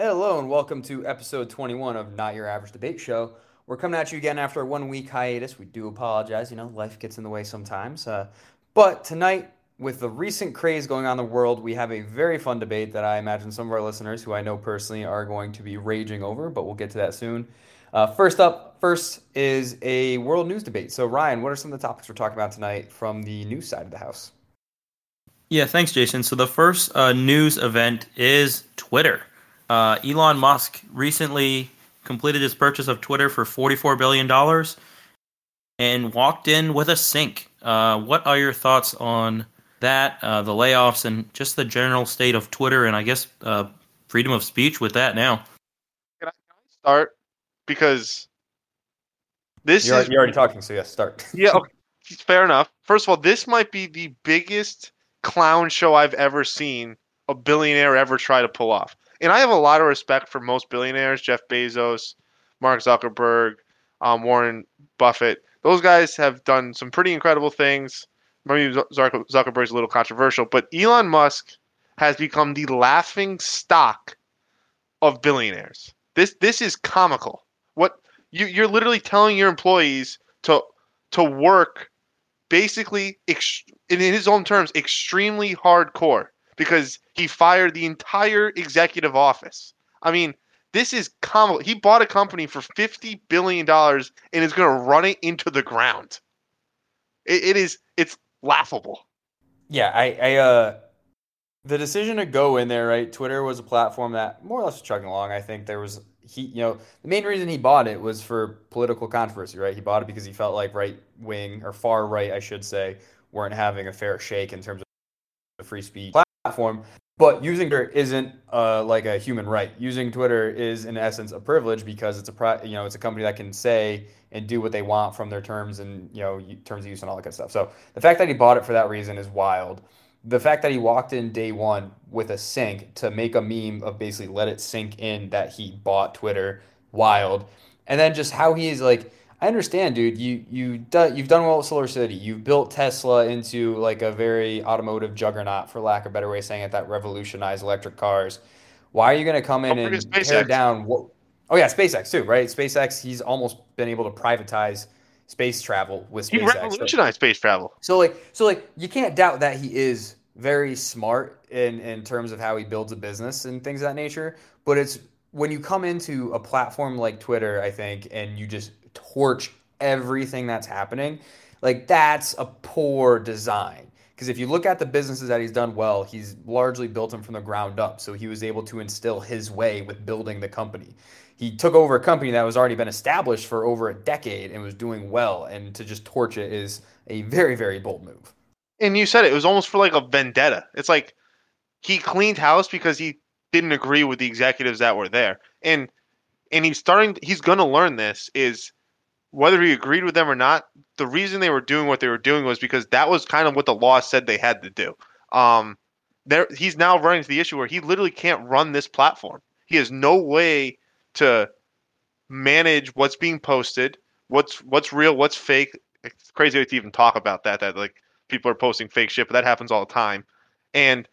Hello and welcome to episode 21 of Not Your Average Debate Show. We're coming at you again after a one week hiatus. We do apologize. You know, life gets in the way sometimes. Uh, but tonight, with the recent craze going on in the world, we have a very fun debate that I imagine some of our listeners, who I know personally, are going to be raging over, but we'll get to that soon. Uh, first up, first is a world news debate. So, Ryan, what are some of the topics we're talking about tonight from the news side of the house? Yeah, thanks, Jason. So, the first uh, news event is Twitter. Uh, Elon Musk recently completed his purchase of Twitter for $44 billion and walked in with a sink. Uh, what are your thoughts on that, uh, the layoffs, and just the general state of Twitter and I guess uh, freedom of speech with that now? Can I, can I start? Because this you're, is you're already talking, so yes, start. yeah, okay, fair enough. First of all, this might be the biggest clown show I've ever seen a billionaire ever try to pull off. And I have a lot of respect for most billionaires, Jeff Bezos, Mark Zuckerberg, um, Warren Buffett. Those guys have done some pretty incredible things. Maybe Zuckerberg's a little controversial, but Elon Musk has become the laughing stock of billionaires. This this is comical. What you, you're literally telling your employees to to work basically ex- in his own terms extremely hardcore because he fired the entire executive office. I mean, this is comical. He bought a company for fifty billion dollars and is going to run it into the ground. It, it is it's laughable. Yeah, I, I uh, the decision to go in there, right? Twitter was a platform that more or less was chugging along. I think there was he, you know, the main reason he bought it was for political controversy, right? He bought it because he felt like right wing or far right, I should say, weren't having a fair shake in terms of the free speech platform. But using Twitter isn't uh, like a human right. Using Twitter is, in essence, a privilege because it's a pri- you know it's a company that can say and do what they want from their terms and you know terms of use and all that of stuff. So the fact that he bought it for that reason is wild the fact that he walked in day one with a sink to make a meme of basically let it sink in that he bought Twitter, wild, and then just how he is like. I understand, dude. You you do, you've done well at Solar City. You've built Tesla into like a very automotive juggernaut, for lack of a better way of saying it, that revolutionized electric cars. Why are you going to come in and tear down what? Oh yeah, SpaceX too, right? SpaceX. He's almost been able to privatize space travel with SpaceX. He revolutionized so, space travel. So like, so like, you can't doubt that he is very smart in in terms of how he builds a business and things of that nature. But it's when you come into a platform like Twitter, I think, and you just torch everything that's happening, like that's a poor design. Because if you look at the businesses that he's done well, he's largely built them from the ground up. So he was able to instill his way with building the company he took over a company that was already been established for over a decade and was doing well and to just torch it is a very very bold move and you said it, it was almost for like a vendetta it's like he cleaned house because he didn't agree with the executives that were there and and he's starting he's going to learn this is whether he agreed with them or not the reason they were doing what they were doing was because that was kind of what the law said they had to do um there he's now running to the issue where he literally can't run this platform he has no way to manage what's being posted, what's what's real, what's fake. It's crazy to even talk about that. That like people are posting fake shit, but that happens all the time. And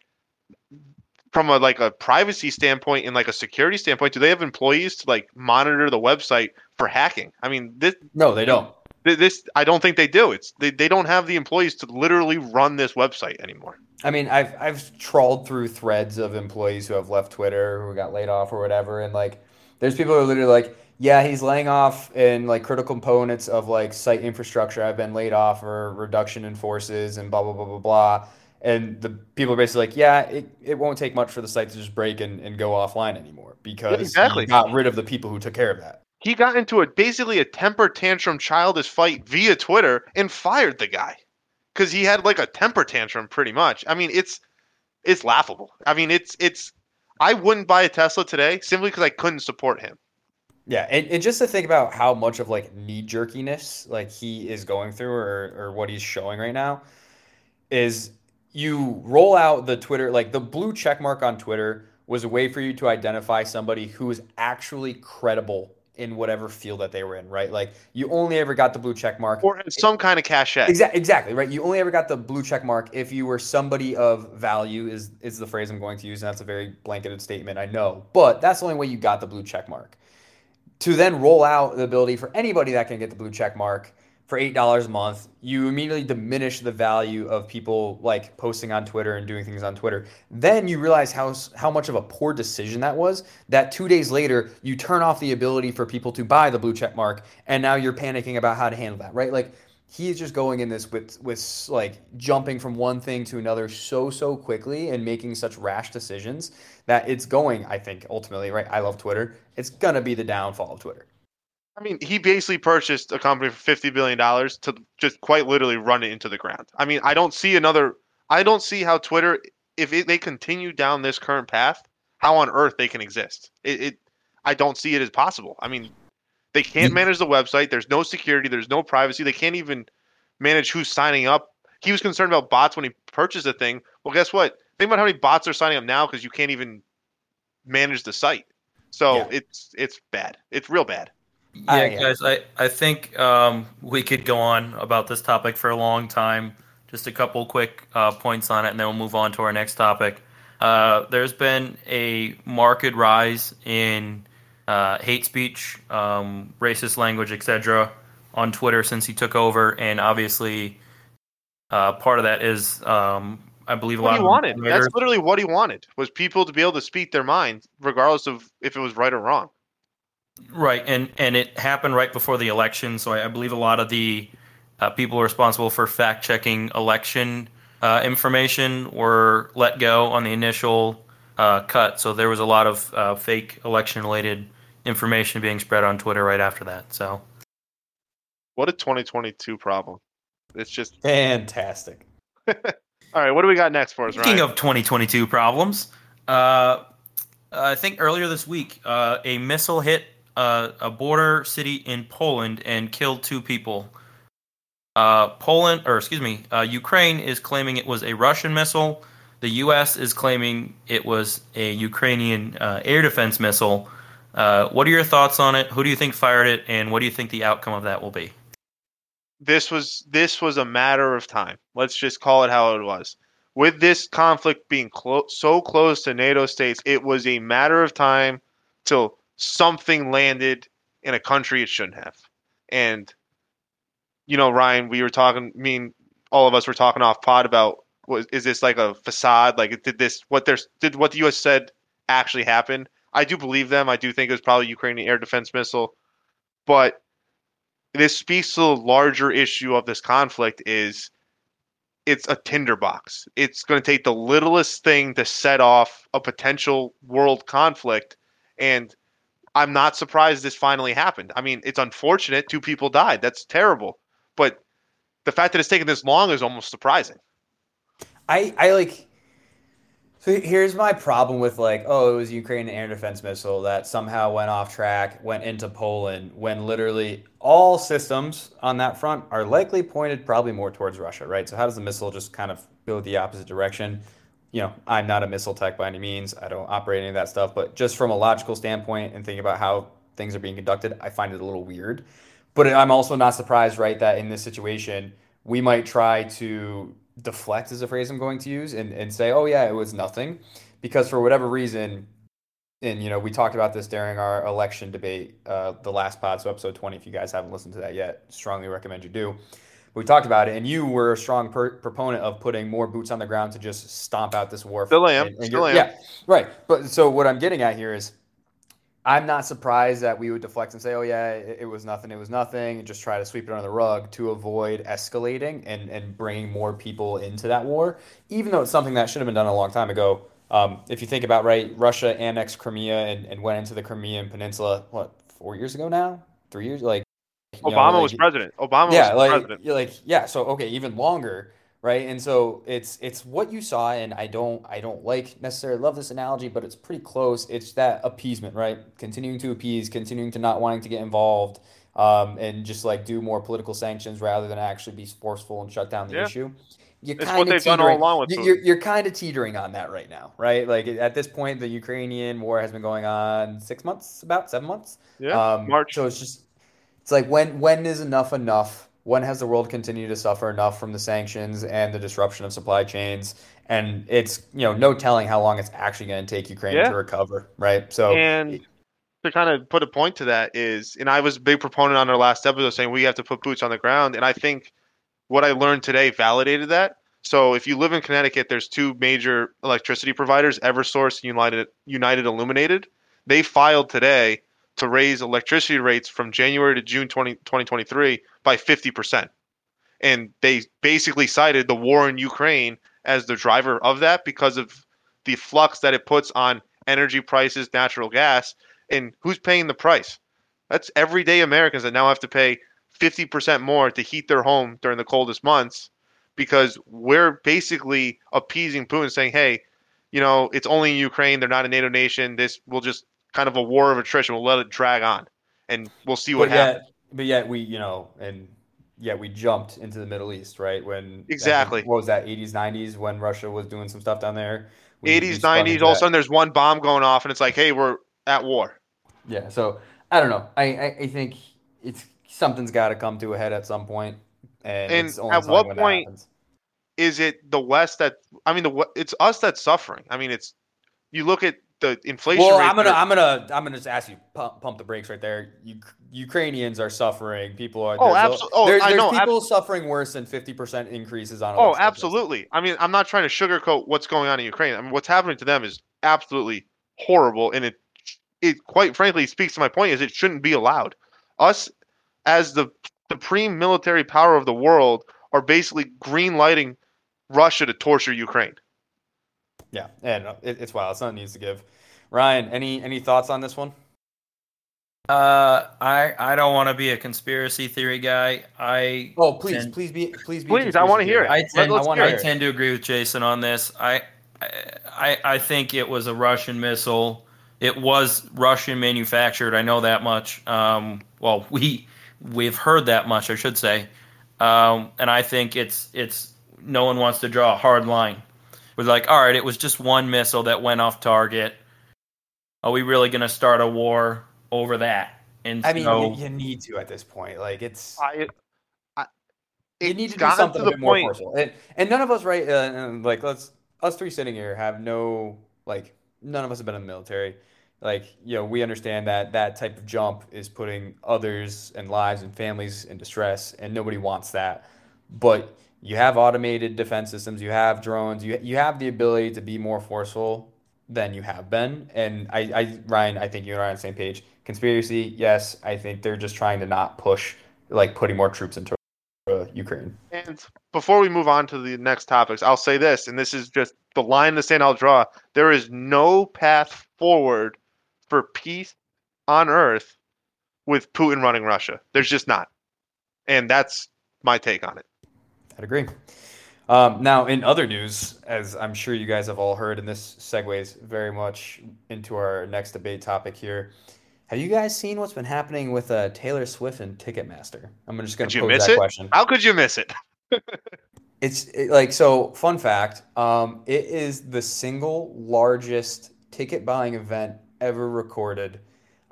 from a like a privacy standpoint and like a security standpoint, do they have employees to like monitor the website for hacking? I mean, this no, they don't. This I don't think they do. It's they, they don't have the employees to literally run this website anymore. I mean, I've I've trawled through threads of employees who have left Twitter, who got laid off or whatever, and like there's people who are literally like, yeah, he's laying off in like critical components of like site infrastructure. I've been laid off or reduction in forces and blah blah blah blah blah. And the people are basically like, yeah, it, it won't take much for the site to just break and, and go offline anymore because exactly. he got rid of the people who took care of that. He got into a basically a temper tantrum childish fight via Twitter and fired the guy because he had like a temper tantrum pretty much. I mean, it's it's laughable. I mean, it's it's I wouldn't buy a Tesla today simply because I couldn't support him. Yeah, and, and just to think about how much of like knee jerkiness like he is going through or or what he's showing right now is you roll out the Twitter like the blue check mark on Twitter was a way for you to identify somebody who is actually credible in whatever field that they were in, right? Like you only ever got the blue check mark or some kind of cachet. Exactly, exactly, right. You only ever got the blue check mark if you were somebody of value. Is is the phrase I'm going to use, and that's a very blanketed statement, I know, but that's the only way you got the blue check mark. To then roll out the ability for anybody that can get the blue check mark for eight dollars a month, you immediately diminish the value of people like posting on Twitter and doing things on Twitter. Then you realize how how much of a poor decision that was. That two days later, you turn off the ability for people to buy the blue check mark, and now you're panicking about how to handle that, right? Like he is just going in this with with like jumping from one thing to another so so quickly and making such rash decisions that it's going. I think ultimately, right? I love Twitter. It's gonna be the downfall of Twitter. I mean, he basically purchased a company for fifty billion dollars to just quite literally run it into the ground. I mean, I don't see another. I don't see how Twitter, if it, they continue down this current path, how on earth they can exist. It, it, I don't see it as possible. I mean, they can't mm. manage the website. There's no security. There's no privacy. They can't even manage who's signing up. He was concerned about bots when he purchased the thing. Well, guess what? Think about how many bots are signing up now because you can't even manage the site. So yeah. it's it's bad. It's real bad. Yeah, I, guys, I, I think um, we could go on about this topic for a long time. Just a couple quick uh, points on it, and then we'll move on to our next topic. Uh, there's been a marked rise in uh, hate speech, um, racist language, etc., on Twitter since he took over, and obviously, uh, part of that is, um, I believe, a what lot. he wanted. That's literally what he wanted was people to be able to speak their mind, regardless of if it was right or wrong. Right, and and it happened right before the election, so I, I believe a lot of the uh, people responsible for fact checking election uh, information were let go on the initial uh, cut. So there was a lot of uh, fake election related information being spread on Twitter right after that. So, what a 2022 problem! It's just fantastic. All right, what do we got next for us? Speaking Ryan? of 2022 problems, uh, I think earlier this week, uh, a missile hit uh, a border city in Poland and killed two people. Uh, Poland, or excuse me, uh, Ukraine is claiming it was a Russian missile. The U.S. is claiming it was a Ukrainian uh, air defense missile. Uh, what are your thoughts on it? Who do you think fired it, and what do you think the outcome of that will be? This was this was a matter of time. Let's just call it how it was. With this conflict being clo- so close to NATO states, it was a matter of time till something landed in a country it shouldn't have. And you know, Ryan, we were talking. I mean, all of us were talking off pod about was is this like a facade? Like, did this what there's did what the U.S. said actually happen? I do believe them. I do think it was probably Ukrainian air defense missile, but this speaks to the larger issue of this conflict is it's a tinderbox. It's going to take the littlest thing to set off a potential world conflict, and I'm not surprised this finally happened. I mean, it's unfortunate two people died. That's terrible. But the fact that it's taken this long is almost surprising. I I like so here's my problem with like, oh, it was Ukrainian air defense missile that somehow went off track, went into Poland, when literally all systems on that front are likely pointed probably more towards Russia, right? So how does the missile just kind of go the opposite direction? You know, I'm not a missile tech by any means. I don't operate any of that stuff, but just from a logical standpoint and thinking about how things are being conducted, I find it a little weird. But I'm also not surprised, right, that in this situation, we might try to deflect, is a phrase I'm going to use, and, and say, oh, yeah, it was nothing. Because for whatever reason, and, you know, we talked about this during our election debate, uh, the last pod, so episode 20, if you guys haven't listened to that yet, strongly recommend you do we talked about it, and you were a strong per- proponent of putting more boots on the ground to just stomp out this war. Still am. And, and Still am. Yeah, right. But so what I'm getting at here is, I'm not surprised that we would deflect and say, "Oh yeah, it, it was nothing. It was nothing," and just try to sweep it under the rug to avoid escalating and and bringing more people into that war, even though it's something that should have been done a long time ago. Um, if you think about right, Russia annexed Crimea and, and went into the Crimean Peninsula what four years ago now, three years like Obama know, like, was president. Obama yeah, was like, president. Like yeah, so okay, even longer, right? And so it's it's what you saw, and I don't I don't like necessarily love this analogy, but it's pretty close. It's that appeasement, right? Continuing to appease, continuing to not wanting to get involved, um, and just like do more political sanctions rather than actually be forceful and shut down the yeah. issue. you're It's what they've done all along with. You're, you're kind of teetering on that right now, right? Like at this point, the Ukrainian war has been going on six months, about seven months. Yeah, Um, March. So it's just, it's like when when is enough enough? When has the world continued to suffer enough from the sanctions and the disruption of supply chains? And it's you know no telling how long it's actually going to take Ukraine Yeah. to recover, right? So and to kind of put a point to that is, and I was a big proponent on our last episode saying we have to put boots on the ground, and I think what I learned today validated that. So if you live in Connecticut, there's two major electricity providers, EverSource and United United Illuminating. They filed today to raise electricity rates from January to June 20, 2023 by 50%. And they basically cited the war in Ukraine as the driver of that because of the flux that it puts on energy prices, natural gas, and who's paying the price? That's everyday Americans that now have to pay 50% more to heat their home during the coldest months because we're basically appeasing Putin saying, hey, you know, it's only in Ukraine. They're not a NATO nation. This will just kind of a war of attrition. We'll let it drag on and we'll see what but happens. yet, but yet we you know and yet we jumped into the Middle East, right? When I think- Exactly. what was that? 80s, 90s when Russia was doing some stuff down there. We- we 80s, 90s, all of a sudden there's one bomb going off and it's like, hey, we're at war. Yeah, so I don't know. I, I, I think it's something's got to come to a head at some point, and, And at what point- is it the West that I mean the it's us that's suffering. I mean it's you look at the inflation Well. I'm gonna, that- I'm gonna, I'm gonna just ask you pump, pump the brakes right there. You, Ukrainians are suffering. People are. Oh, oh there's a- abso- oh, there's, I know, people suffering worse than 50 percent increases on. oh, absolutely. I mean I'm not trying to sugarcoat what's going on in Ukraine. I mean what's happening to them is absolutely horrible, and it it quite frankly speaks to my point is it shouldn't be allowed. Us as the supreme military power of the world are basically green lighting Russia to torture Ukraine. Yeah, and it, it's wild. Something needs to give. Ryan, any any thoughts on this one? Uh, I I don't want to be a conspiracy theory guy. I Oh, please, Tend- please be, please be. Please, I wanna hear it. I tend, let's I wanna hear I hear it. it. tend to agree with Jason on this. I, I I I think it was a Russian missile. It was Russian manufactured. I know that much. Um, well, we we've heard that much, I should say. Um, and I think it's it's no one wants to draw a hard line. We're like, all right, it was just one missile that went off target. Are we really going to start a war over that? And I mean, so, you, you need to at this point. Like it's. I, I you need to do something to a bit more point. forceful. And, and none of us, right? Uh, like, let's us three sitting here have no like. None of us have been in the military. Like, you know, we understand that that type of jump is putting others and lives and families in distress, and nobody wants that. But you have automated defense systems. You have drones. You you have the ability to be more forceful than you have been. And I, I Ryan, I think you and I are on the same page. Conspiracy, yes. I think they're just trying to not push like putting more troops into uh, Ukraine. And before we move on to the next topics, I'll say this, and this is just the line in the sand I'll draw. There is no path forward for peace on earth with Putin running Russia. There's just not. And that's my take on it. I'd agree. Um, now, in other news, as I'm sure you guys have all heard, and this segues very much into our next debate topic here. Have you guys seen what's been happening with uh, Taylor Swift and Ticketmaster? I'm just going to you pose miss that it? question. How could you miss it? It's it, like so. Fun fact: um, it is the single largest ticket buying event ever recorded.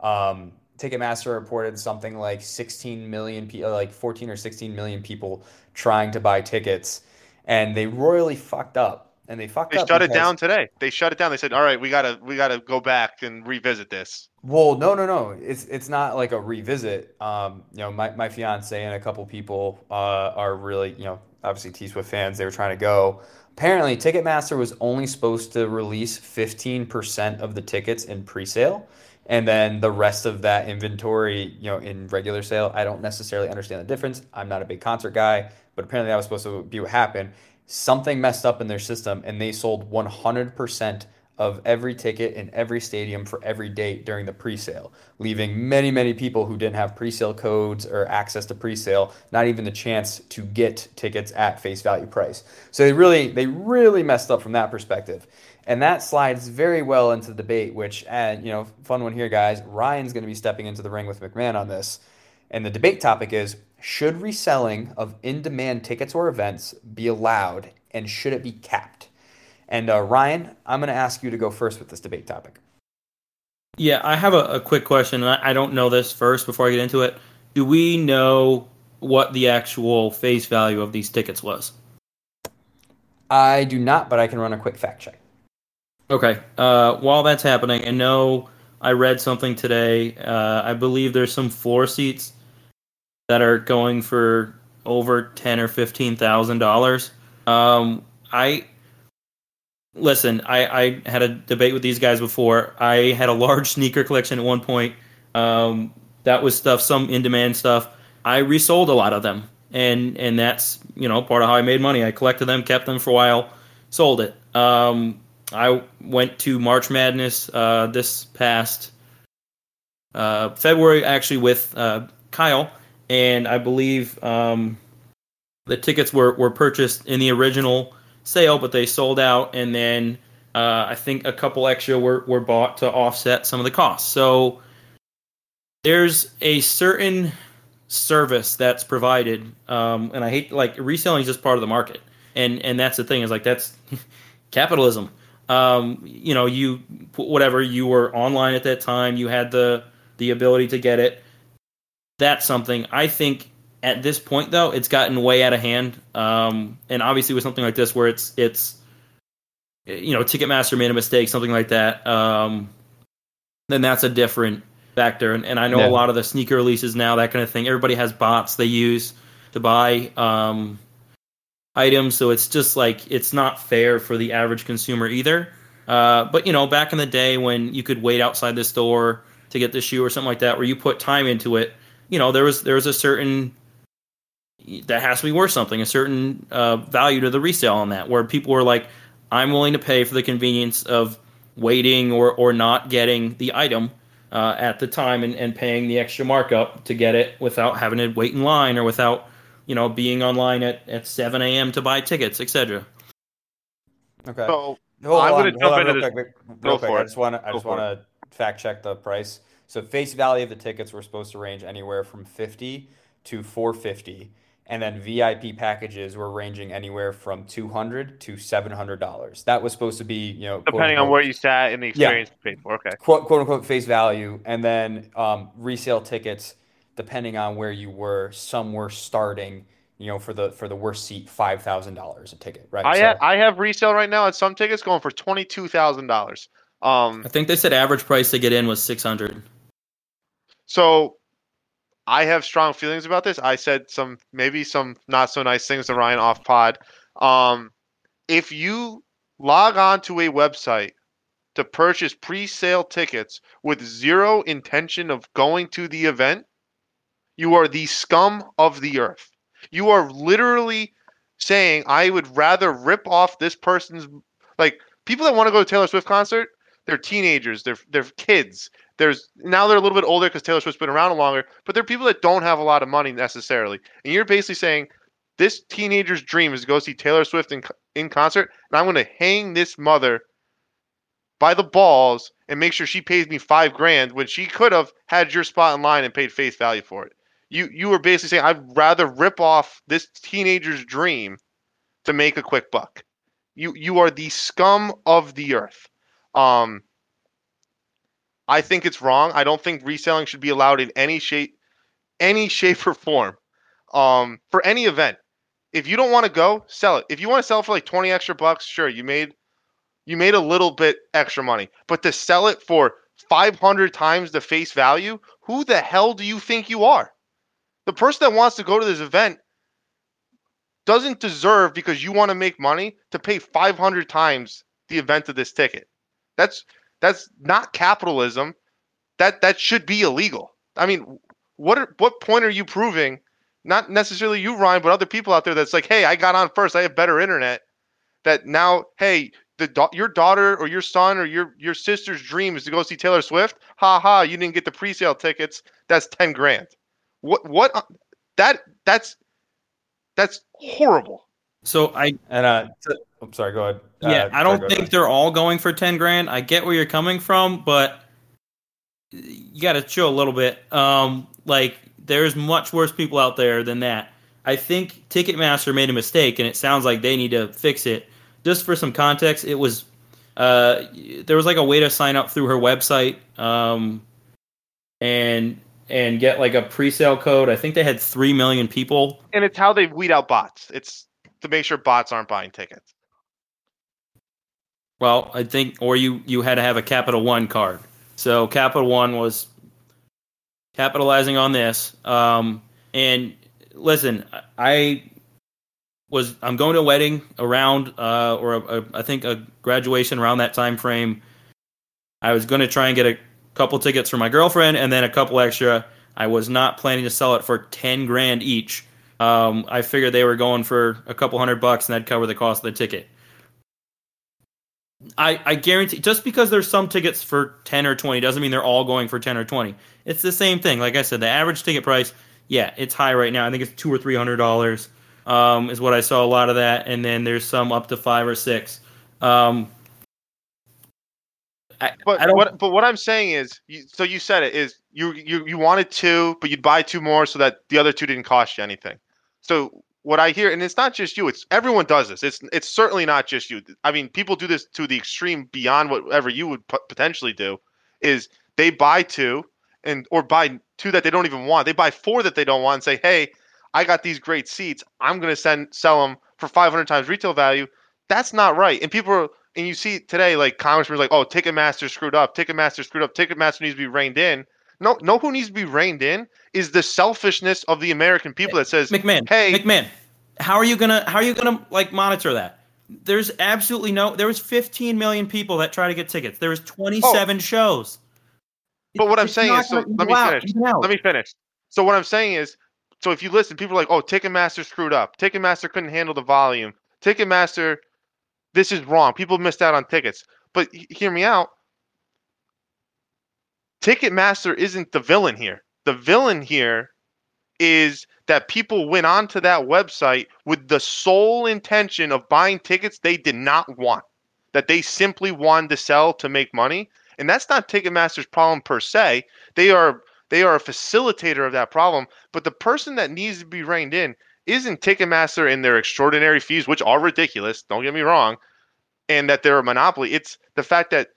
Um, Ticketmaster reported something like 16 million people, like 14 or 16 million people trying to buy tickets, and they royally fucked up. And they fucked They up shut it down today. They shut it down. They said, "All right, we gotta we gotta go back and revisit this." Well, no, no, no. It's it's not like a revisit. Um, you know, my, my fiance and a couple people uh, are really, you know, obviously T Swift fans. They were trying to go. Apparently, Ticketmaster was only supposed to release 15% of the tickets in pre-sale, and then the rest of that inventory, you know, in regular sale. I don't necessarily understand the difference. I'm not a big concert guy, but apparently that was supposed to be what happened. Something messed up in their system, and they sold 100% of every ticket in every stadium for every date during the pre-sale, leaving many, many people who didn't have pre-sale codes or access to pre-sale not even the chance to get tickets at face value price. So they really, they really messed up from that perspective. And that slides very well into the debate, which, and you know, fun one here, guys. Ryan's going to be stepping into the ring with McMahon on this. And the debate topic is should reselling of in demand tickets or events be allowed? and should it be capped? And uh, Ryan, I'm going to ask you to go first with this debate topic. Yeah, I have a, a quick question. I don't know this first before I get into it. Do we know what the actual face value of these tickets was? I do not, but I can run a quick fact check. Okay. Uh, while that's happening, I know I read something today. Uh, I believe there's some floor seats that are going for over ten or fifteen thousand dollars. Um, I listen. I, I had a debate with these guys before. I had a large sneaker collection at one point. Um, that was stuff, some in demand stuff. I resold a lot of them, and and that's you know part of how I made money. I collected them, kept them for a while, sold it. Um, I went to March Madness uh, this past uh, February, actually with uh, Kyle, and I believe um, the tickets were were purchased in the original sale, but they sold out, and then uh, I think a couple extra were were bought to offset some of the costs. So there's a certain service that's provided, um, and I hate like reselling is just part of the market, and and that's the thing is like that's capitalism. Um, you know, you whatever you were online at that time, you had the the ability to get it. That's something I think at this point though it's gotten way out of hand. Um, and obviously with something like this where it's it's you know Ticketmaster made a mistake, something like that. Um, then that's a different factor. And, and I know yeah. a lot of the sneaker releases now, that kind of thing. Everybody has bots they use to buy um, items, so it's just like it's not fair for the average consumer either. Uh, but you know, back in the day when you could wait outside the store to get the shoe or something like that, where you put time into it, you know, there was there was a certain that has to be worth something, a certain uh, value to the resale on that, where people were like, I'm willing to pay for the convenience of waiting or or not getting the item uh, at the time and, and paying the extra markup to get it without having to wait in line or without you know being online at, at 7 a.m. to buy tickets, etc. Okay. So hold I'm on, going to hold jump on into real this. quick. Go Real quick. for I just want to I just want to fact check the price. So face value of the tickets were supposed to range anywhere from 50 to 450 and then VIP packages were ranging anywhere from 200 to 700 dollars. That was supposed to be, you know, quote Depending on where you sat and the experience you paid for. Okay. quote, quote unquote face value, and then um, resale tickets, depending on where you were, some were starting, you know, for the for the worst seat, five thousand dollars a ticket, right? I So- ha- I have resale right now at some tickets going for twenty two thousand dollars. Um, I think they said average price to get in was 600. so I have strong feelings about this. I said some maybe some not so nice things to Ryan off pod. Um, if you log on to a website to purchase pre-sale tickets with zero intention of going to the event, you are the scum of the earth. You are literally saying I would rather rip off this person's like people that want to go to Taylor Swift concert, they're teenagers, they're they're kids. There's now they're a little bit older because Taylor Swift's been around longer, but they're people that don't have a lot of money necessarily. And you're basically saying this teenager's dream is to go see Taylor Swift in, in concert, and I'm going to hang this mother by the balls and make sure she pays me five grand when she could have had your spot in line and paid face value for it. You you were basically saying I'd rather rip off this teenager's dream to make a quick buck. You you are the scum of the earth. Um, I think it's wrong. I don't think reselling should be allowed in any shape, any shape or form, um, for any event. If you don't want to go, sell it. If you want to sell it for like twenty extra bucks, sure, you made you made a little bit extra money. But to sell it for five hundred times the face value, who the hell do you think you are? The person that wants to go to this event doesn't deserve because you want to make money to pay 500 times the event of this ticket. That's that's not capitalism. That that should be illegal. I mean, what are, what point are you proving? Not necessarily you, Ryan, but other people out there that's like, hey, I got on first. I have better internet. That now, hey, the your daughter or your son or your your sister's dream is to go see Taylor Swift. Ha ha! You didn't get the pre-sale tickets. That's ten grand. What what? uh, That that's that's horrible. So I And uh, I'm sorry. Go ahead. yeah, Uh, I don't go think ahead. they're all going for 10 grand. I get where you're coming from, but you got to chill a little bit. Um, like there's much worse people out there than that. I think Ticketmaster made a mistake, and it sounds like they need to fix it. Just for some context, it was uh, there was like a way to sign up through her website, um, and and get like a pre-sale code. I think they had three million people. And it's how they weed out bots. It's to make sure bots aren't buying tickets. Well, I think, or you you had to have a Capital One card. So Capital One was capitalizing on this. Um, and listen, I was I'm going to a wedding around uh, or a, a, I think a graduation around that time frame. I was going to try and get a couple tickets for my girlfriend and then a couple extra. I was not planning to sell it for ten grand each. Um, I figured they were going for a couple hundred bucks and that'd cover the cost of the ticket. I, I guarantee just because there's some tickets for 10 or 20 doesn't mean they're all going for 10 or 20 it's the same thing like i said the average ticket price yeah it's high right now i think it's two or three hundred dollars um, is what i saw a lot of that and then there's some up to five or six um, I, but I what but what i'm saying is you, so you said it is you, you you wanted two but you'd buy two more so that the other two didn't cost you anything so what I hear, and it's not just you. It's everyone does this. It's it's certainly not just you. I mean, people do this to the extreme beyond whatever you would p- potentially do. Is they buy two and or buy two that they don't even want. They buy four that they don't want and say, "Hey, I got these great seats. I'm going to send sell them for 500 times retail value." That's not right. And people are, and you see today like congressmen like, "Oh, Ticketmaster screwed up. Ticketmaster screwed up. Ticketmaster needs to be reined in." No, know who needs to be reined in is the selfishness of the American people that says, McMahon, hey, McMahon, how are you gonna how are you gonna like monitor that? There's absolutely no. There was 15 million people that try to get tickets. There was 27 oh. shows. But what I'm saying is, so let me finish. Let me finish. So what I'm saying is, so if you listen, people are like, "Oh, Ticketmaster screwed up. Ticketmaster couldn't handle the volume. Ticketmaster, this is wrong. People missed out on tickets." But hear me out. Ticketmaster isn't the villain here. The villain here is that people went onto that website with the sole intention of buying tickets they did not want, that they simply wanted to sell to make money. And that's not Ticketmaster's problem per se. They are they are a facilitator of that problem. But the person that needs to be reined in isn't Ticketmaster and their extraordinary fees, which are ridiculous. Don't get me wrong, and that they're a monopoly. It's the fact that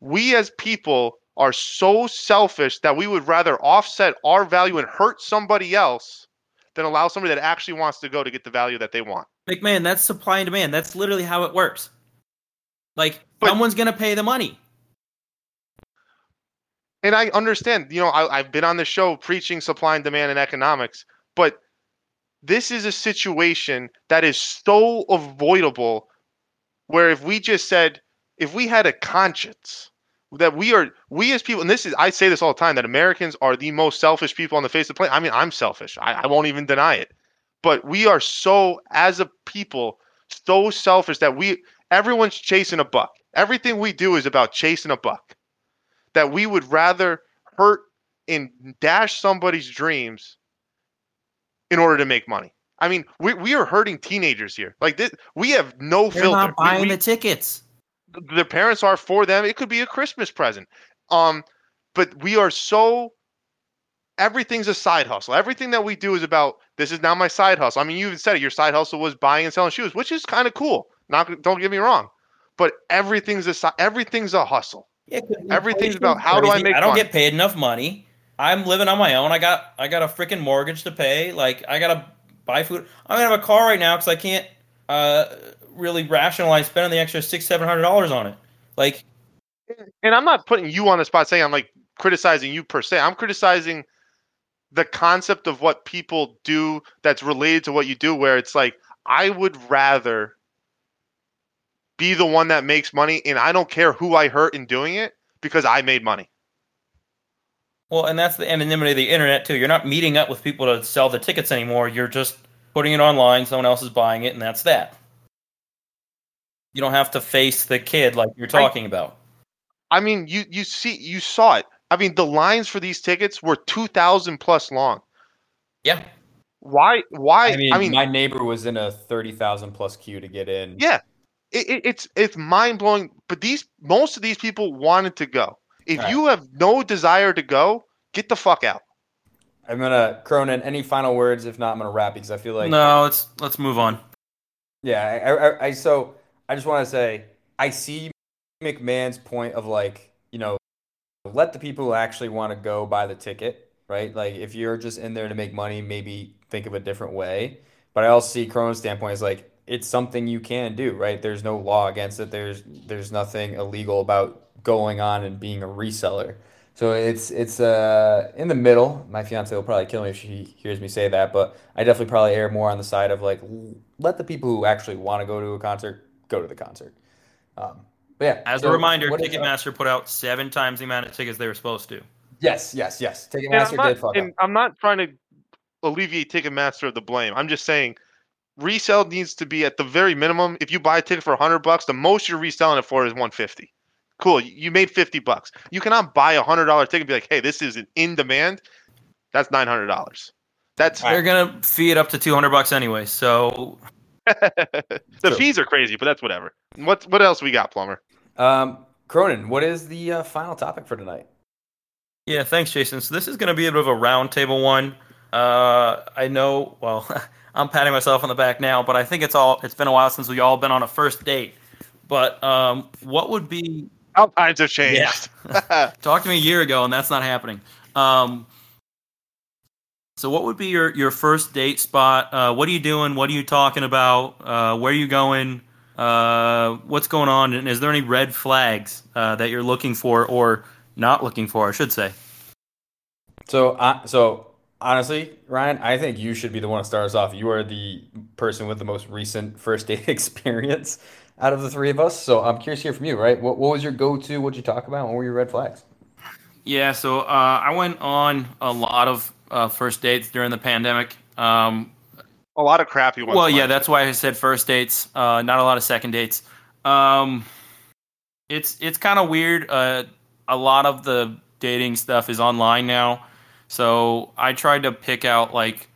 we as people are so selfish that we would rather offset our value and hurt somebody else than allow somebody that actually wants to go to get the value that they want. McMahon, that's supply and demand. That's literally how it works. Like but, someone's going to pay the money. And I understand, you know, I, I've been on the show preaching supply and demand and economics, but this is a situation that is so avoidable where if we just said, if we had a conscience, that we are we as people and this is i say this all the time that americans are the most selfish people on the face of the planet. I mean i'm selfish. I, I, won't even deny it. But we are so as a people so selfish that we everyone's chasing a buck. Everything we do is about chasing a buck. That we would rather hurt and dash somebody's dreams in order to make money i mean we, we are hurting teenagers here like this we have no They're filter not buying we, the tickets their parents are for them. It could be a Christmas present. Um, but we are so everything's a side hustle. Everything that we do is about this is now my side hustle. I mean, you even said it. Your side hustle was buying and selling shoes, which is kind of cool. Not don't get me wrong, but everything's a everything's a hustle. Yeah, everything's about how do I make. I don't money? get paid enough money. I'm living on my own. I got I got a freaking mortgage to pay. Like I gotta buy food. I don't have a car right now because I can't uh, really rationalize spending the extra six seven hundred dollars on it. Like, and I'm not putting you on the spot saying I'm like criticizing you per se. I'm criticizing the concept of what people do that's related to what you do. Where it's like I would rather be the one that makes money, and I don't care who I hurt in doing it because I made money. Well, and that's the anonymity of the internet too. You're not meeting up with people to sell the tickets anymore. You're just putting it online. Someone else is buying it, and that's that. You don't have to face the kid like you're talking I, about. I mean, you you see you saw it. I mean, the lines for these tickets were two thousand plus long. Yeah. Why? Why? I mean, I mean, my neighbor was in a thirty thousand plus queue to get in. Yeah, it, it, it's it's mind blowing. But these most of these people wanted to go. If right. you have no desire to go, get the fuck out. I'm gonna Cronin. Any final words? If not, I'm gonna wrap because I feel like no. Let's let's move on. Yeah, I, I, I so I just want to say I see McMahon's point of like you know let the people who actually want to go buy the ticket, right? Like if you're just in there to make money, maybe think of a different way. But I also see Cronin's standpoint is like it's something you can do, right? There's no law against it. There's there's nothing illegal about going on and being a reseller. So it's it's uh in the middle. My fiance will probably kill me if she hears me say that, but I definitely probably err more on the side of like let the people who actually want to go to a concert go to the concert. Um, but yeah. As so a reminder, what is- Ticketmaster put out seven times the amount of tickets they were supposed to. Yes, yes, yes. Ticketmaster I'm, not, did fuck up. I'm not trying to alleviate Ticketmaster of the blame. I'm just saying resale needs to be at the very minimum. If you buy a ticket for 100 bucks, the most you're reselling it for is 150. Cool, you made 50 bucks. You cannot buy a hundred dollar ticket and be like, hey, this is an in demand. That's nine hundred dollars. That's They're gonna fee it up to two hundred bucks anyway. So the True. fees are crazy, but that's whatever. What what else we got, Plumber? Um, Cronin, what is the uh, final topic for tonight? yeah, thanks, Jason. So this is gonna be a bit of a roundtable one. Uh, I know. Well, I'm patting myself on the back now, but I think it's all. It's been a while since we all been on a first date. But um, what would be How times have changed. Talk to me a year ago, and that's not happening. Um, so, what would be your, your first date spot? Uh, what are you doing? What are you talking about? Uh, where are you going? Uh, what's going on? And is there any red flags uh, that you're looking for or not looking for? I should say. So, uh, so honestly, Ryan, I think you should be the one to start us off. You are the person with the most recent first date experience out of the three of us. So, I'm curious to hear from you. Right? What, what was your go-to? What'd you talk about? What were your red flags? Yeah, so uh, I went on a lot of uh, first dates during the pandemic. Um, a lot of crappy ones. Well, yeah, that's why I said first dates, uh, not a lot of second dates. Um, it's it's kind of weird. Uh, a lot of the dating stuff is online now, so I tried to pick out like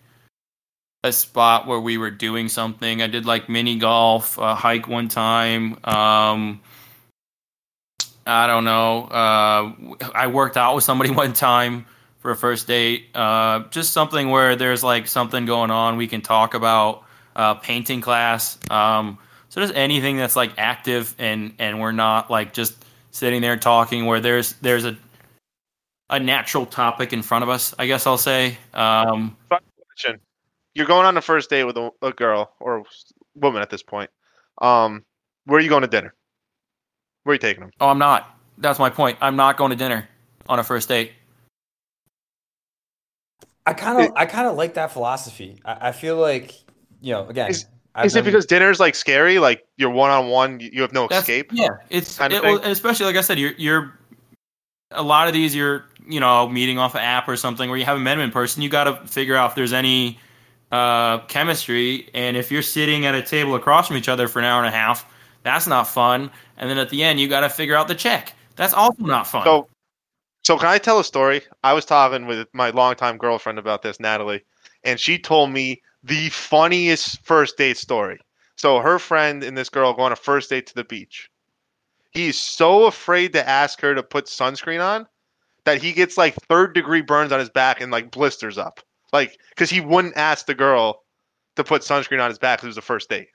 a spot where we were doing something. I did like mini golf, a hike one time. Um, I don't know. Uh, I worked out with somebody one time for a first date. Uh, just something where there's like something going on we can talk about. Uh, painting class. Um, so just anything that's like active and and we're not like just sitting there talking. Where there's there's a a natural topic in front of us. I guess I'll say. Um, question. You're going on a first date with a, a girl or woman at this point. Um, where are you going to dinner? Where are you taking them? oh, I'm not. That's my point. I'm not going to dinner on a first date. I kind of, I kind of like that philosophy. I, I feel like, you know, again, Is- I've Is it been- because dinner's like scary? Like you're one on one, you have no escape. Yeah, it's kind of it, well, especially like I said, you're you're a lot of these you're you know meeting off an app or something where you haven't met them in person. You got to figure out if there's any uh, chemistry, and if you're sitting at a table across from each other for an hour and a half, that's not fun. And then at the end, you got to figure out the check. That's also not fun. So, so can I tell a story? I was talking with my longtime girlfriend about this, Natalie, and she told me the funniest first date story. So her friend and this girl go on a first date to the beach. He's so afraid to ask her to put sunscreen on that he gets like third degree burns on his back and like blisters up. Like, because he wouldn't ask the girl to put sunscreen on his back 'cause it was the first date.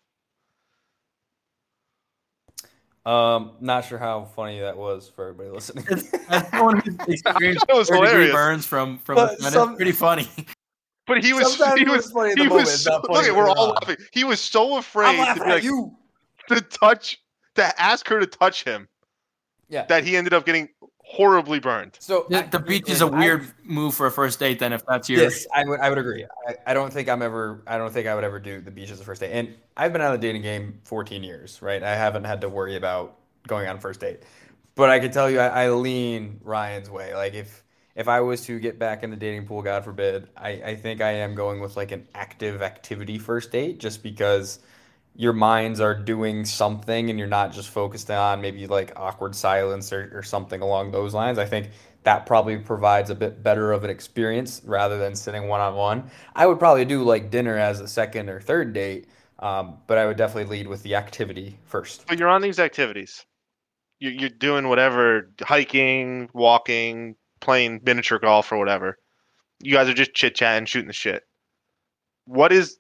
um, not sure how funny that was for everybody listening. As someone who's experienced was hilarious. burns from from But the some- pretty funny. But he was, Sometimes he was, funny he moment, was, so, not funny look at, we're all on. laughing. He was so afraid to be like, you. to touch, to ask her to touch him, Yeah. that he ended up getting horribly burned. So The, I- the beach is a weird move for a first date. Then if that's your Yes, I would. I would agree. I, I don't think I'm ever. I don't think I would ever do the beach as a first date. And I've been out of the dating game 14 years, right? I haven't had to worry about going on a first date. But I can tell you, I, I lean Ryan's way. Like if if I was to get back in the dating pool, God forbid, I, I think I am going with like an active activity first date, just because your minds are doing something and you're not just focused on maybe like awkward silence or, or something along those lines. I think that probably provides a bit better of an experience rather than sitting one on one. I would probably do like dinner as a second or third date, um, but I would definitely lead with the activity first. But you're on these activities. You're, you're doing whatever, hiking, walking, playing miniature golf or whatever. you guys are just chit chatting, shooting the shit. What is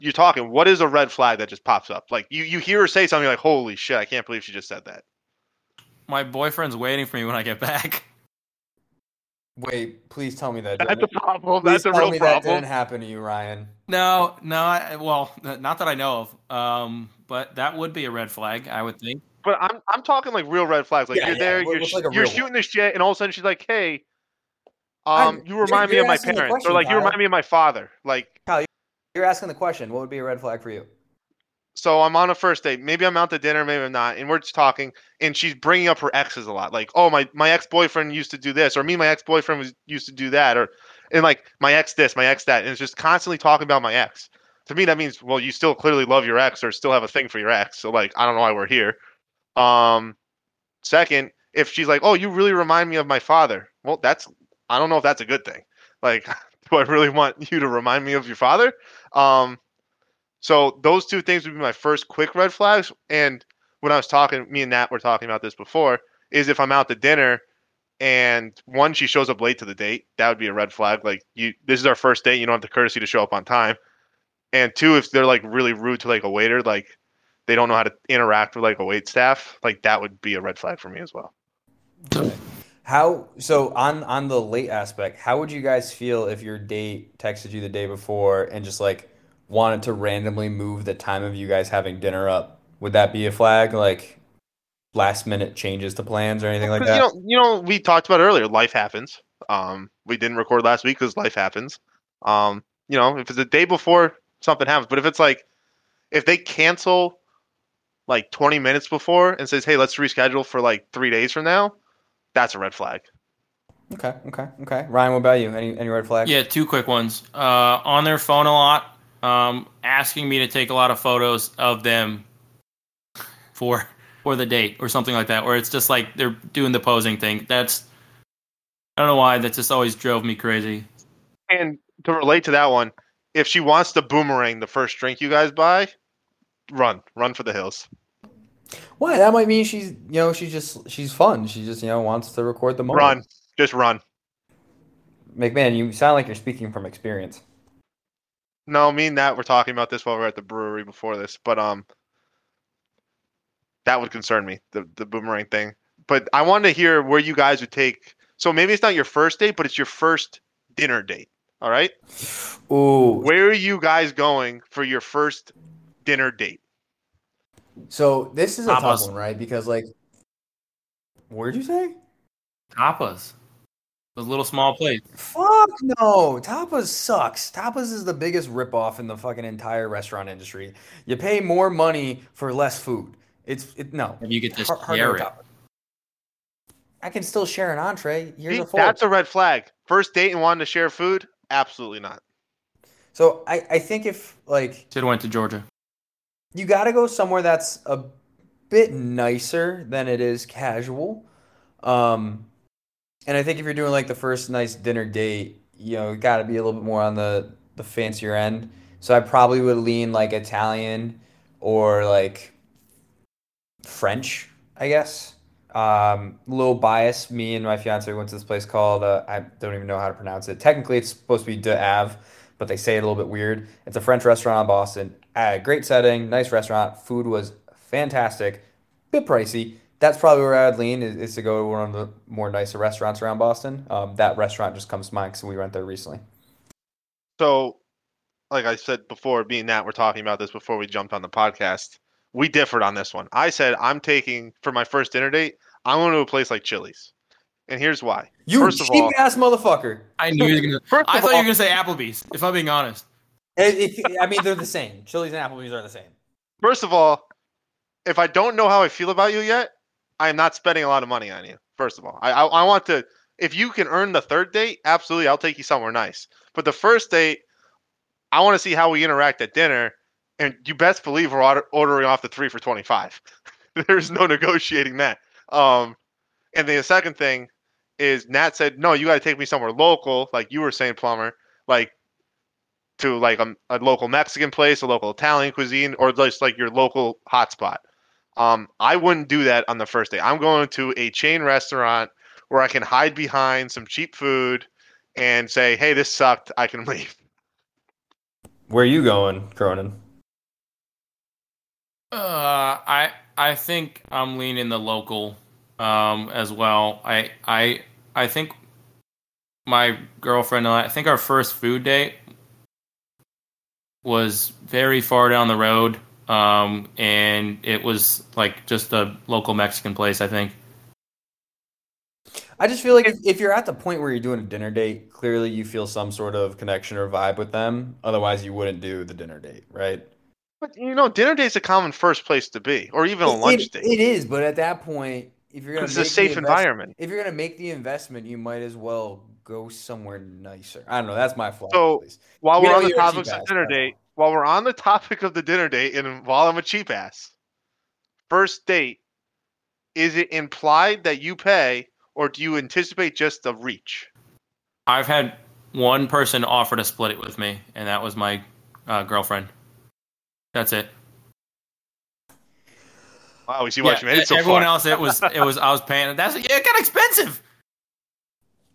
you're talking? What is a red flag that just pops up? Like you you hear her say something like, "Holy shit! I can't believe she just said that." My boyfriend's waiting for me when I get back. Wait, please tell me that. That's a problem. Please That's a real me that problem. didn't happen to you, Ryan. No, no, I, well, not that I know of. Um, but that would be a red flag, I would think. But I'm I'm talking like real red flags. Like Yeah, you're yeah, there, what- you're what's sh- like you're shooting one? this shit, and all of a sudden she's like, "Hey, I'm- um, you remind me of my parents," question, or like you remind me of my father. Like You're asking the question. What would be a red flag for you? so, I'm on a first date. Maybe I'm out to dinner, maybe I'm not, and we're just talking, and she's bringing up her exes a lot. Like, "Oh, my my ex boyfriend used to do this," or "Me, my ex boyfriend used to do that," or and like my ex this, my ex that, and it's just constantly talking about my ex. To me, that means well, you still clearly love your ex, or still have a thing for your ex. So like, I don't know why we're here. Um, second, if she's like, "Oh, you really remind me of my father," well, that's I don't know if that's a good thing. Like, do I really want you to remind me of your father? Um, so those two things would be my first quick red flags. And when I was talking, me and Nat were talking about this before, is if I'm out to dinner and one, she shows up late to the date, that would be a red flag. Like you, this is our first date, you don't have the courtesy to show up on time. And two, if they're like really rude to like a waiter, like they don't know how to interact with like a wait staff, like that would be a red flag for me as well. How so on on the late aspect? How would you guys feel if your date texted you the day before and just like wanted to randomly move the time of you guys having dinner up? Would that be a flag? Like last minute changes to plans or anything like that? you know, you know, we talked about earlier. Life happens. Um, we didn't record last week because life happens. Um, you know, if it's the day before, something happens. But if it's like, if they cancel like 20 minutes before and says, "Hey, let's reschedule for like three days from now," that's a red flag. Okay, okay, okay. Ryan, what about you? Any any red flags? Yeah, two quick ones. Uh, on their phone a lot, um, asking me to take a lot of photos of them for for the date or something like that, where it's just like they're doing the posing thing. That's I don't know why that just always drove me crazy. And to relate to that one, if she wants to boomerang the first drink you guys buy, run, run for the hills. Why? That might mean she's you know she's just she's fun. She just you know wants to record the moment. Run, just run. McMahon, you sound like you're speaking from experience. No, me and we're talking about this while we're at the brewery before this, but um, that would concern me the the boomerang thing. But I wanted to hear where you guys would take. So maybe it's not your first date, but it's your first dinner date. All right, Ooh. where are you guys going for your first dinner date? So this is a tough one, right? Because like, what'd you say? Tapas, those little small plates. Fuck no. Tapas sucks. Tapas is the biggest ripoff in the fucking entire restaurant industry. You pay more money for less food. It's it no. Maybe you get to Hard- hard share it. tapas. I can still share an entree. Here's See, a fork. that's a red flag. First date and wanting to share food? Absolutely not. so I, I think if like Should have went to Georgia. You got to go somewhere that's a bit nicer than it is casual. Um, and I think if you're doing like the first nice dinner date, you know, got to be a little bit more on the the fancier end. So I probably would lean like Italian or like French, I guess. Um, little bias. Me and my fiance went to this place called uh, I don't even know how to pronounce it. Technically, it's supposed to be Deuxave, but they say it a little bit weird. It's a French restaurant in Boston. Uh, great setting, nice restaurant. Food was fantastic. Bit pricey. That's probably where I'd lean is, is to go to one of the more nicer restaurants around Boston. Um, that restaurant just comes to mind because we went there recently. So, like I said before, me and Nat were talking about this before we jumped on the podcast. We differed on this one. I said I'm taking for my first dinner date. I'm going to a place like Chili's, and here's why. You First of cheap all- ass motherfucker. I knew he was gonna. First I of thought you were gonna say Applebee's. If I'm being honest. It- it- I mean, they're the same. Chili's and Applebee's are the same. First of all, if I don't know how I feel about you yet, I am not spending a lot of money on you. First of all, I I, I want to. If you can earn the third date, absolutely, I'll take you somewhere nice. But the first date, I want to see how we interact at dinner, and you best believe we're order- ordering off the three for twenty five. There's no negotiating that. Um, and then the second thing is Nat said, no, you got to take me somewhere local, like you were saying, Plumber, like to like a, a local Mexican place, a local Italian cuisine, or just like your local hotspot. Um, I wouldn't do that on the first day. I'm going to a chain restaurant where I can hide behind some cheap food and say, "Hey, this sucked. I can leave." Where are you going, Cronin? Uh, I I think I'm leaning the local um, as well. I I I think my girlfriend and I, I think our first food date was very far down the road, um, and it was like just a local Mexican place. I think. I just feel like if, if you're at the point where you're doing a dinner date, clearly you feel some sort of connection or vibe with them. Otherwise, you wouldn't do the dinner date, right? But you know, dinner date's a common first place to be, or even a lunch it, date. It is, but at that point, if you're gonna It's make a the safe invest- environment. if you're gonna make the investment, you might as well go somewhere nicer. I don't know. That's my fault. So, at. While We we're on the topic of ass, dinner date, while we're on the topic of the dinner date, and while I'm a cheap ass, first date, is it implied that you pay, or do you anticipate just the reach? I've had one person offer to split it with me, and that was my uh, girlfriend. That's it. Wow, we see why Yeah, you made it so everyone far. else, it was it was I was paying. That's yeah, it got expensive.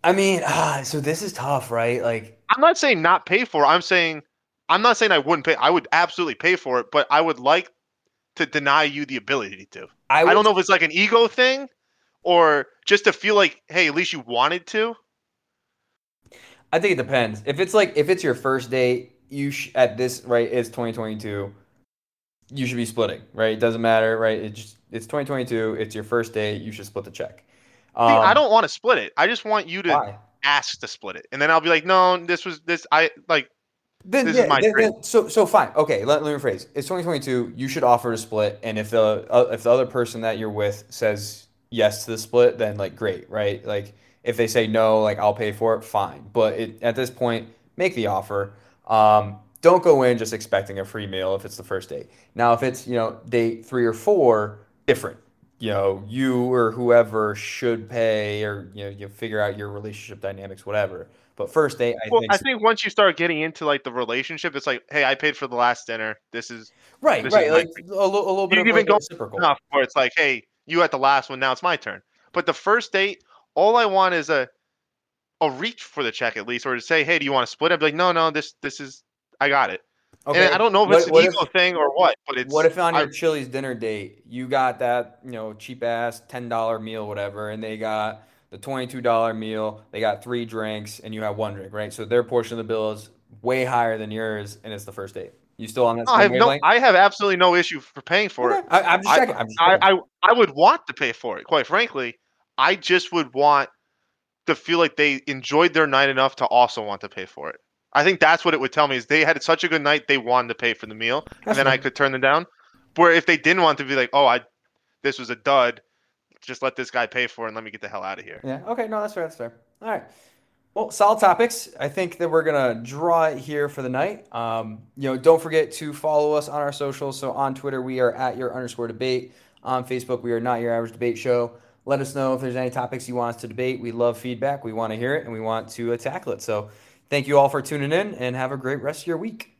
I mean, ah, so this is tough, right? Like, I'm not saying not pay for it. I'm saying I'm not saying I wouldn't pay. I would absolutely pay for it, but I would like to deny you the ability to. I, I don't know if it's like an ego thing or just to feel like, hey, at least you wanted to. I think it depends. If it's like if it's your first date, you sh- at this right it's 2022. You should be splitting, right? It doesn't matter, right? It just it's 2022. It's your first date. You should split the check. See, I Um, don't want to split it. I just want you to Why? ask to split it, and then I'll be like, no, this was this. I like. Then, This is my then- then- so so fine. Okay, let, let me rephrase. It's 2022. You should offer to split, and if the uh, if the other person that you're with says yes to the split, then like great, right? Like if they say no, like I'll pay for it, fine. But it, at this point, make the offer. Um, don't go in just expecting a free meal if it's the first date. Now, if it's you know date three or four, different. You know, you or whoever should pay, or you know, you figure out your relationship dynamics, whatever. But first date, I Well, think I think once you start getting into like the relationship, it's like, hey, I paid for the last dinner. This is Right, This right. is Like a, little, bit You of even like go reciprocal. enough where it's like, hey, you at the last one. Now it's my turn. But the first date, all I want is a a reach for the check at least, or to say, hey, do you want to split? Be like, no, no, this this is I got it. Okay. And I don't know if what- it's an ego if- thing or what, but it's What if on I- your Chili's dinner date you got that you know cheap ass ten dollar meal whatever, and they got the twenty two dollar meal, they got three drinks, and you have one drink, right? So their portion of the bill is way higher than yours, and it's the first date. You still on that I have no. I have absolutely no issue for paying for it. Okay, I, am just checking. I'm just I, checking. I I would want to pay for it. Quite frankly, I just would want to feel like they enjoyed their night enough to also want to pay for it. I think that's what it would tell me is they had such a good night they wanted to pay for the meal, and That's then I could turn them down. Where if they didn't want to be like, oh, I this was a dud, just let this guy pay for it and let me get the hell out of here. Yeah. Okay. No, that's fair. That's fair. All right. Well, solid topics. I think that we're gonna draw it here for the night. Um, you know, don't forget to follow us on our socials. So on Twitter, we are at your underscore debate. On Facebook, we are not your average debate show. Let us know if there's any topics you want us to debate. We love feedback. We want to hear it and we want to uh, tackle it. So thank you all for tuning in and have a great rest of your week.